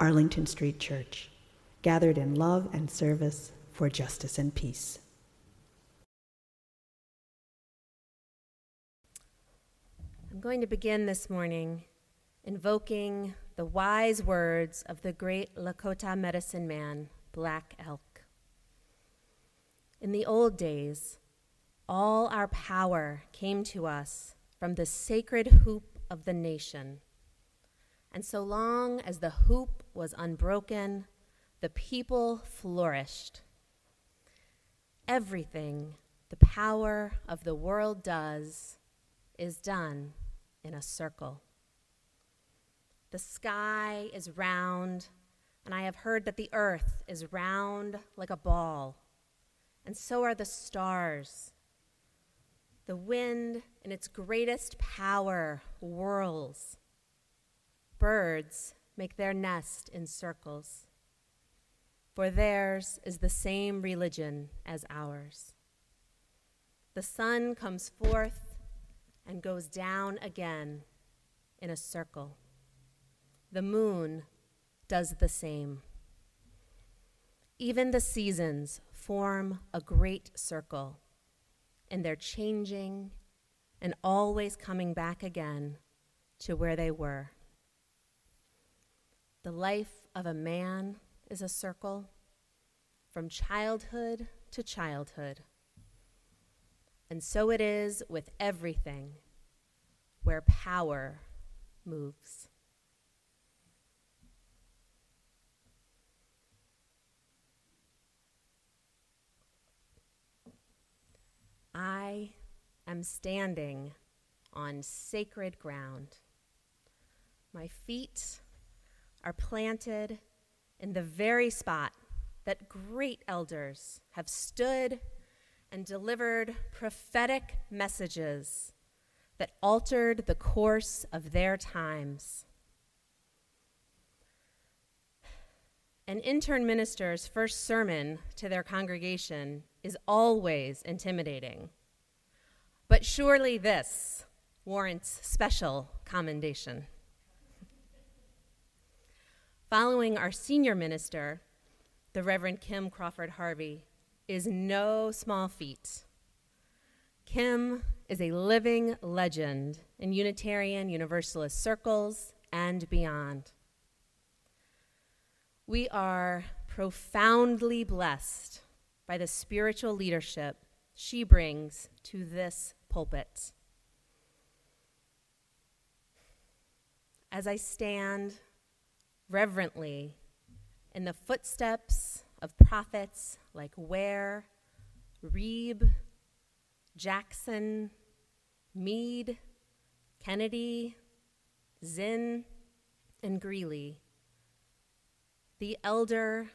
Arlington Street Church, gathered in love and service for justice and peace. I'm going to begin this morning invoking the wise words of the great Lakota medicine man, Black Elk. In the old days, all our power came to us from the sacred hoop of the nation. And so long as the hoop was unbroken, the people flourished. Everything the power of the world does is done in a circle. The sky is round, and I have heard that the earth is round like a ball, and so are the stars. The wind, in its greatest power, whirls. Birds make their nest in circles, for theirs is the same religion as ours. The sun comes forth and goes down again in a circle. The moon does the same. Even the seasons form a great circle, and they're changing and always coming back again to where they were. The life of a man is a circle from childhood to childhood. And so it is with everything where power moves. I am standing on sacred ground. My feet are planted in the very spot that great elders have stood and delivered prophetic messages that altered the course of their times. An intern minister's first sermon to their congregation is always intimidating. But surely this warrants special commendation. Following our senior minister, the Reverend Kim Crawford Harvie, is no small feat. Kim is a living legend in Unitarian Universalist circles and beyond. We are profoundly blessed by the spiritual leadership she brings to this pulpit. As I stand reverently in the footsteps of prophets like Ware, Reeb, Jackson, Mead, Kennedy, Zinn, and Greeley. The elder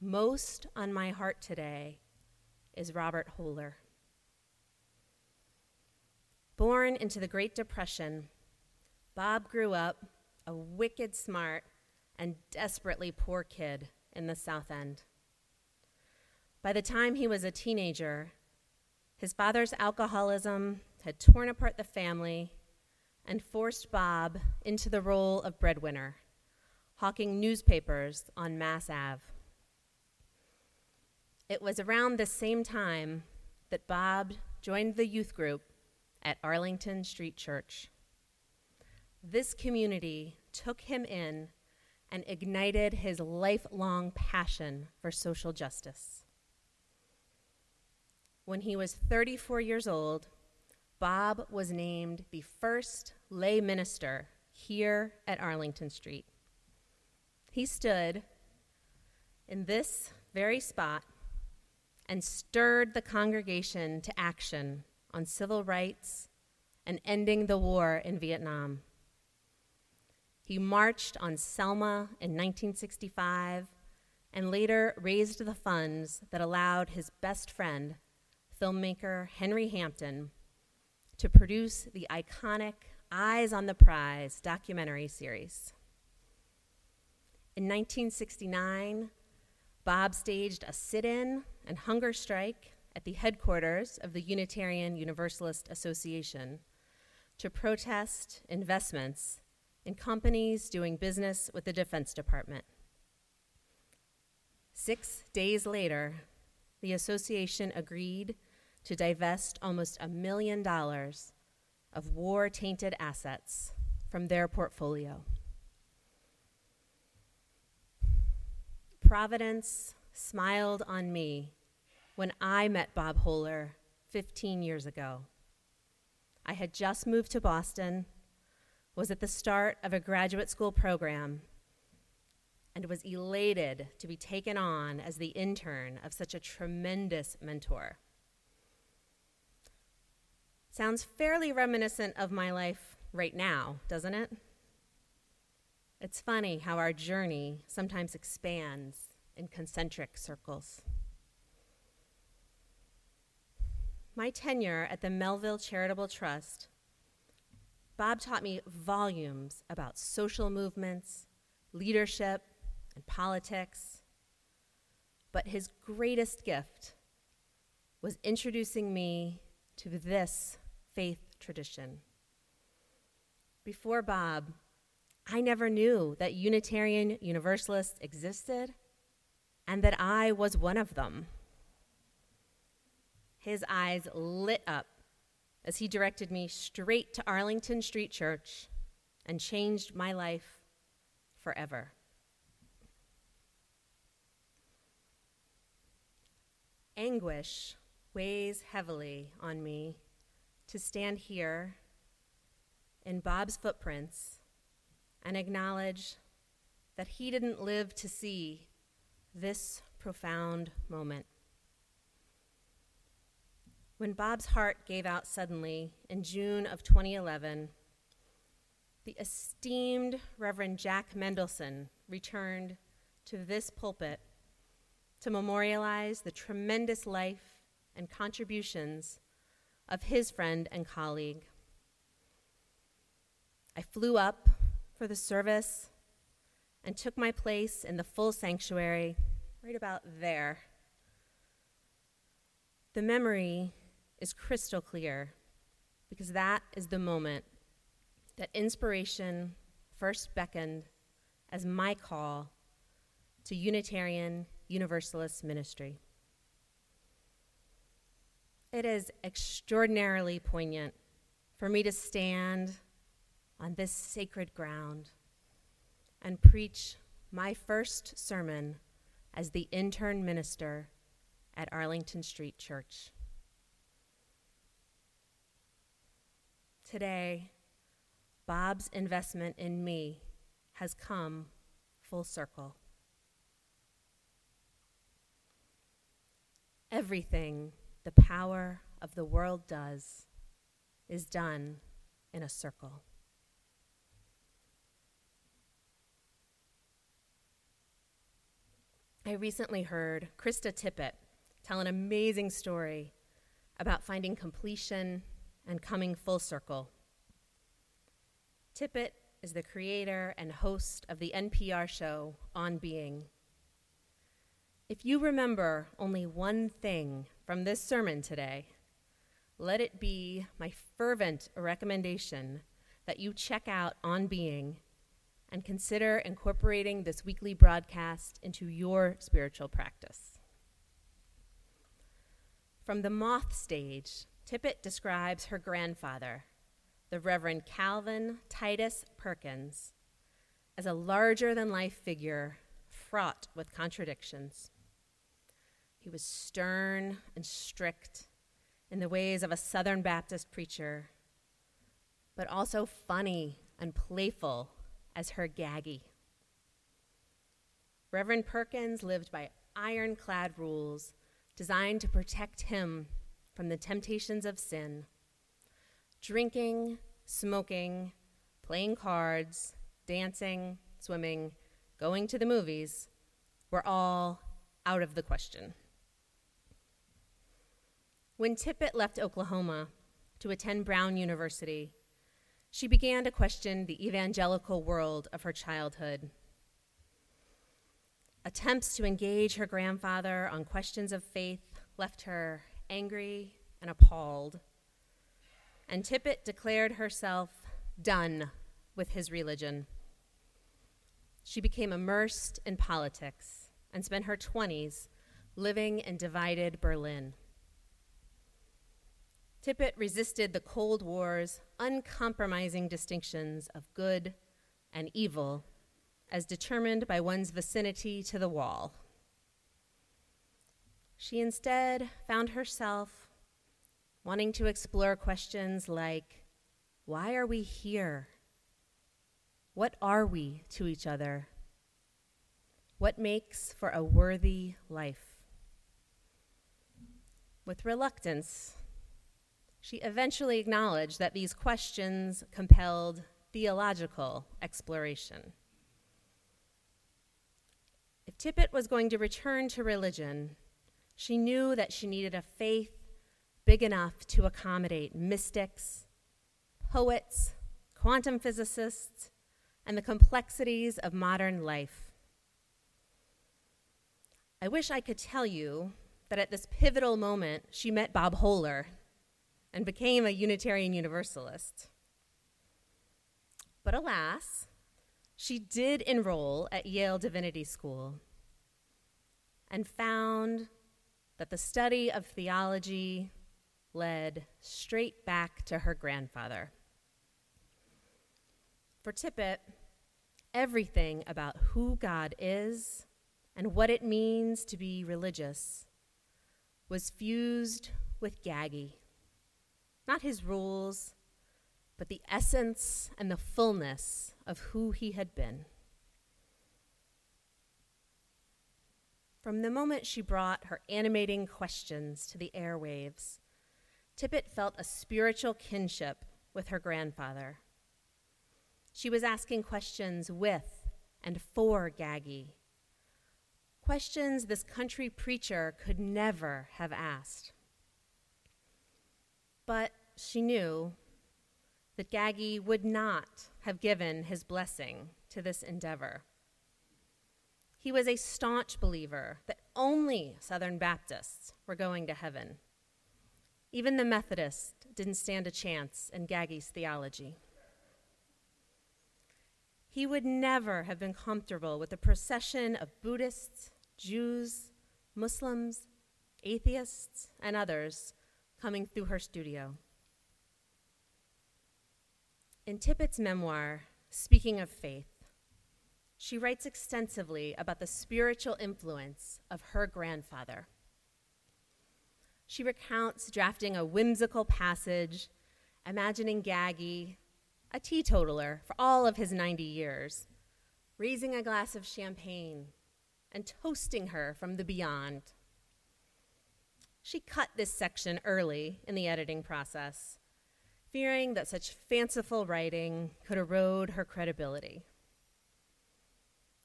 most on my heart today is Robert Hohler. Born into the Great Depression, Bob grew up a wicked smart and desperately poor kid in the South End. By the time he was a teenager, his father's alcoholism had torn apart the family and forced Bob into the role of breadwinner, hawking newspapers on Mass Ave. It was around the same time that Bob joined the youth group at Arlington Street Church. This community took him in and ignited his lifelong passion for social justice. When he was 34 years old, Bob was named the first lay minister here at Arlington Street. He stood in this very spot and stirred the congregation to action on civil rights and ending the war in Vietnam. He marched on Selma in 1965 and later raised the funds that allowed his best friend, filmmaker Henry Hampton, to produce the iconic Eyes on the Prize documentary series. In 1969, Bob staged a sit in and hunger strike at the headquarters of the Unitarian Universalist Association to protest investments in companies doing business with the Defense Department. Six days later, the association agreed to divest almost a million dollars of war tainted assets from their portfolio. Providence smiled on me when I met Bob Hohler 15 years ago. I had just moved to Boston, was at the start of a graduate school program, and was elated to be taken on as the intern of such a tremendous mentor. Sounds fairly reminiscent of my life right now, doesn't it? It's funny how our journey sometimes expands in concentric circles. My tenure at the Melville Charitable Trust, Bob taught me volumes about social movements, leadership, and politics. But his greatest gift was introducing me to this faith tradition. Before Bob, I never knew that Unitarian Universalists existed and that I was one of them. His eyes lit up as he directed me straight to Arlington Street Church and changed my life forever. Anguish weighs heavily on me to stand here in Bob's footprints and acknowledge that he didn't live to see this profound moment. When Bob's heart gave out suddenly in June of 2011, the esteemed Reverend Jack Mendelsohn returned to this pulpit to memorialize the tremendous life and contributions of his friend and colleague. I flew up for the service and took my place in the full sanctuary, right about there. The memory is crystal clear because that is the moment that inspiration first beckoned as my call to Unitarian Universalist ministry. It is extraordinarily poignant for me to stand on this sacred ground and preach my first sermon as the intern minister at Arlington Street Church. Today, Bob's investment in me has come full circle. Everything the power of the world does is done in a circle. I recently heard Krista Tippett tell an amazing story about finding completion and coming full circle. Tippett is the creator and host of the NPR show On Being. If you remember only one thing from this sermon today, let it be my fervent recommendation that you check out On Being and consider incorporating this weekly broadcast into your spiritual practice. From the moth stage, Tippett describes her grandfather, the Reverend Calvin Titus Perkins, as a larger than life figure fraught with contradictions. He was stern and strict in the ways of a Southern Baptist preacher, but also funny and playful as her Gaggy. Reverend Perkins lived by ironclad rules designed to protect him from the temptations of sin drinking, smoking, playing cards, dancing, swimming, going to the movies were all out of the question. When Tippett left Oklahoma to attend Brown University, she began to question the evangelical world of her childhood. Attempts to engage her grandfather on questions of faith left her angry and appalled. And Tippett declared herself done with his religion. She became immersed in politics and spent her 20s living in divided Berlin. Tippett resisted the Cold War's uncompromising distinctions of good and evil as determined by one's vicinity to the wall. She instead found herself wanting to explore questions like why are we here? What are we to each other? What makes for a worthy life? With reluctance, she eventually acknowledged that these questions compelled theological exploration. If Tippett was going to return to religion, she knew that she needed a faith big enough to accommodate mystics, poets, quantum physicists, and the complexities of modern life. I wish I could tell you that at this pivotal moment she met Bob Hohler and became a Unitarian Universalist. But alas, she did enroll at Yale Divinity School and found that the study of theology led straight back to her grandfather. For Tippett, everything about who God is and what it means to be religious was fused with Gaggy not his rules, but the essence and the fullness of who he had been. From the moment she brought her animating questions to the airwaves, Tippett felt a spiritual kinship with her grandfather. She was asking questions with and for Gaggy, questions this country preacher could never have asked. But she knew that Gaggy would not have given his blessing to this endeavor. He was a staunch believer that only Southern Baptists were going to heaven. Even the Methodists didn't stand a chance in Gaggy's theology. He would never have been comfortable with a procession of Buddhists, Jews, Muslims, atheists, and others coming through her studio. In Tippett's memoir, Speaking of Faith, she writes extensively about the spiritual influence of her grandfather. She recounts drafting a whimsical passage, imagining Gaggy, a teetotaler for all of his 90 years, raising a glass of champagne and toasting her from the beyond she cut this section early in the editing process, fearing that such fanciful writing could erode her credibility.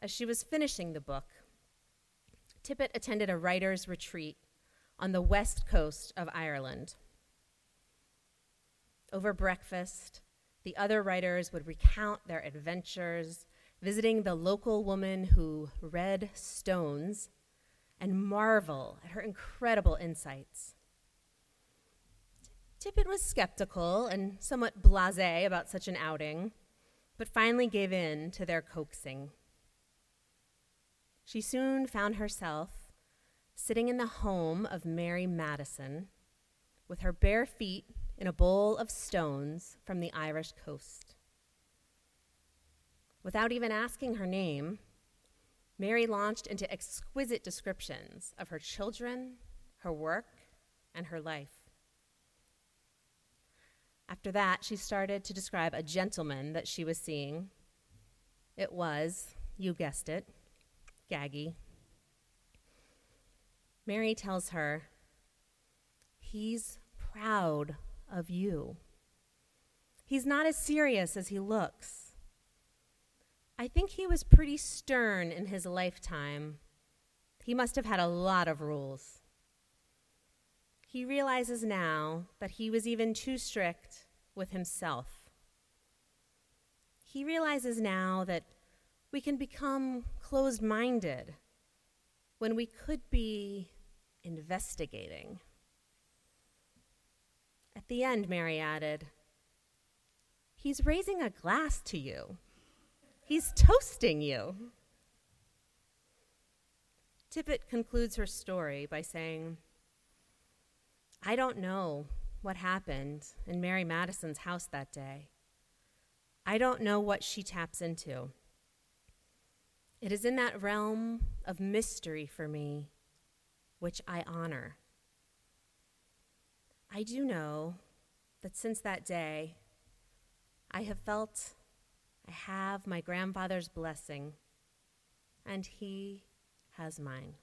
As she was finishing the book, Tippett attended a writer's retreat on the west coast of Ireland. Over breakfast, the other writers would recount their adventures, visiting the local woman who read stones and marvel at her incredible insights. Tippett was skeptical and somewhat blase about such an outing, but finally gave in to their coaxing. She soon found herself sitting in the home of Mary Madison with her bare feet in a bowl of stones from the Irish coast. Without even asking her name, Mary launched into exquisite descriptions of her children, her work, and her life. After that, she started to describe a gentleman that she was seeing. It was, you guessed it, Gaggy. Mary tells her, He's proud of you. He's not as serious as he looks. I think he was pretty stern in his lifetime. He must have had a lot of rules. He realizes now that he was even too strict with himself. He realizes now that we can become closed minded when we could be investigating. At the end, Mary added, He's raising a glass to you. He's toasting you. Tippett concludes her story by saying, I don't know what happened in Mary Madison's house that day. I don't know what she taps into. It is in that realm of mystery for me, which I honor. I do know that since that day, I have felt I have my grandfather's blessing, and he has mine.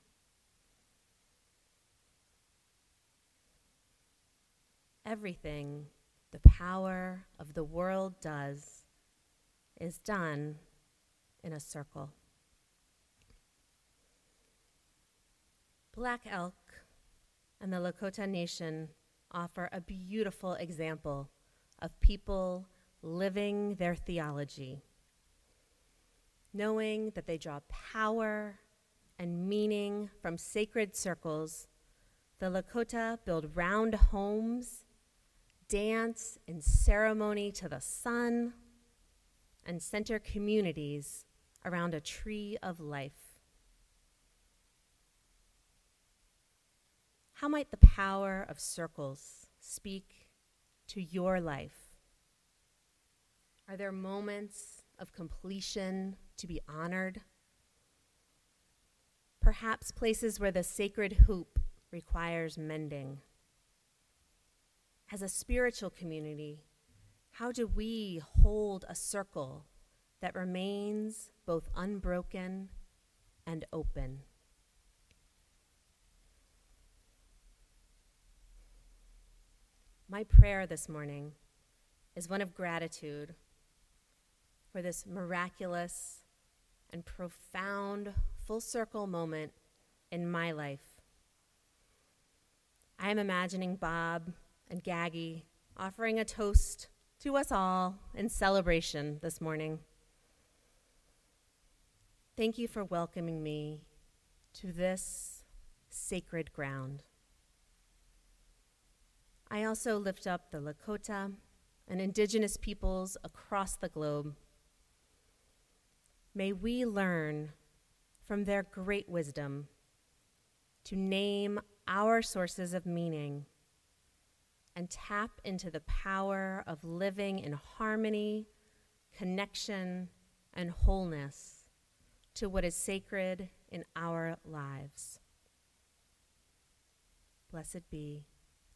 Everything the power of the world does is done in a circle. Black Elk and the Lakota Nation offer a beautiful example of people living their theology, knowing that they draw power and meaning from sacred circles. The Lakota build round homes, dance in ceremony to the sun, and center communities around a tree of life. How might the power of circles speak to your life? Are there moments of completion to be honored? Perhaps places where the sacred hoop requires mending. As a spiritual community, how do we hold a circle that remains both unbroken and open? My prayer this morning is one of gratitude for this miraculous and profound full circle moment in my life. I am imagining Bob and Gaggy offering a toast to us all in celebration this morning. Thank you for welcoming me to this sacred ground. I also lift up the Lakota and indigenous peoples across the globe. May we learn from their great wisdom to name our sources of meaning and tap into the power of living in harmony, connection, and wholeness to what is sacred in our lives. Blessed be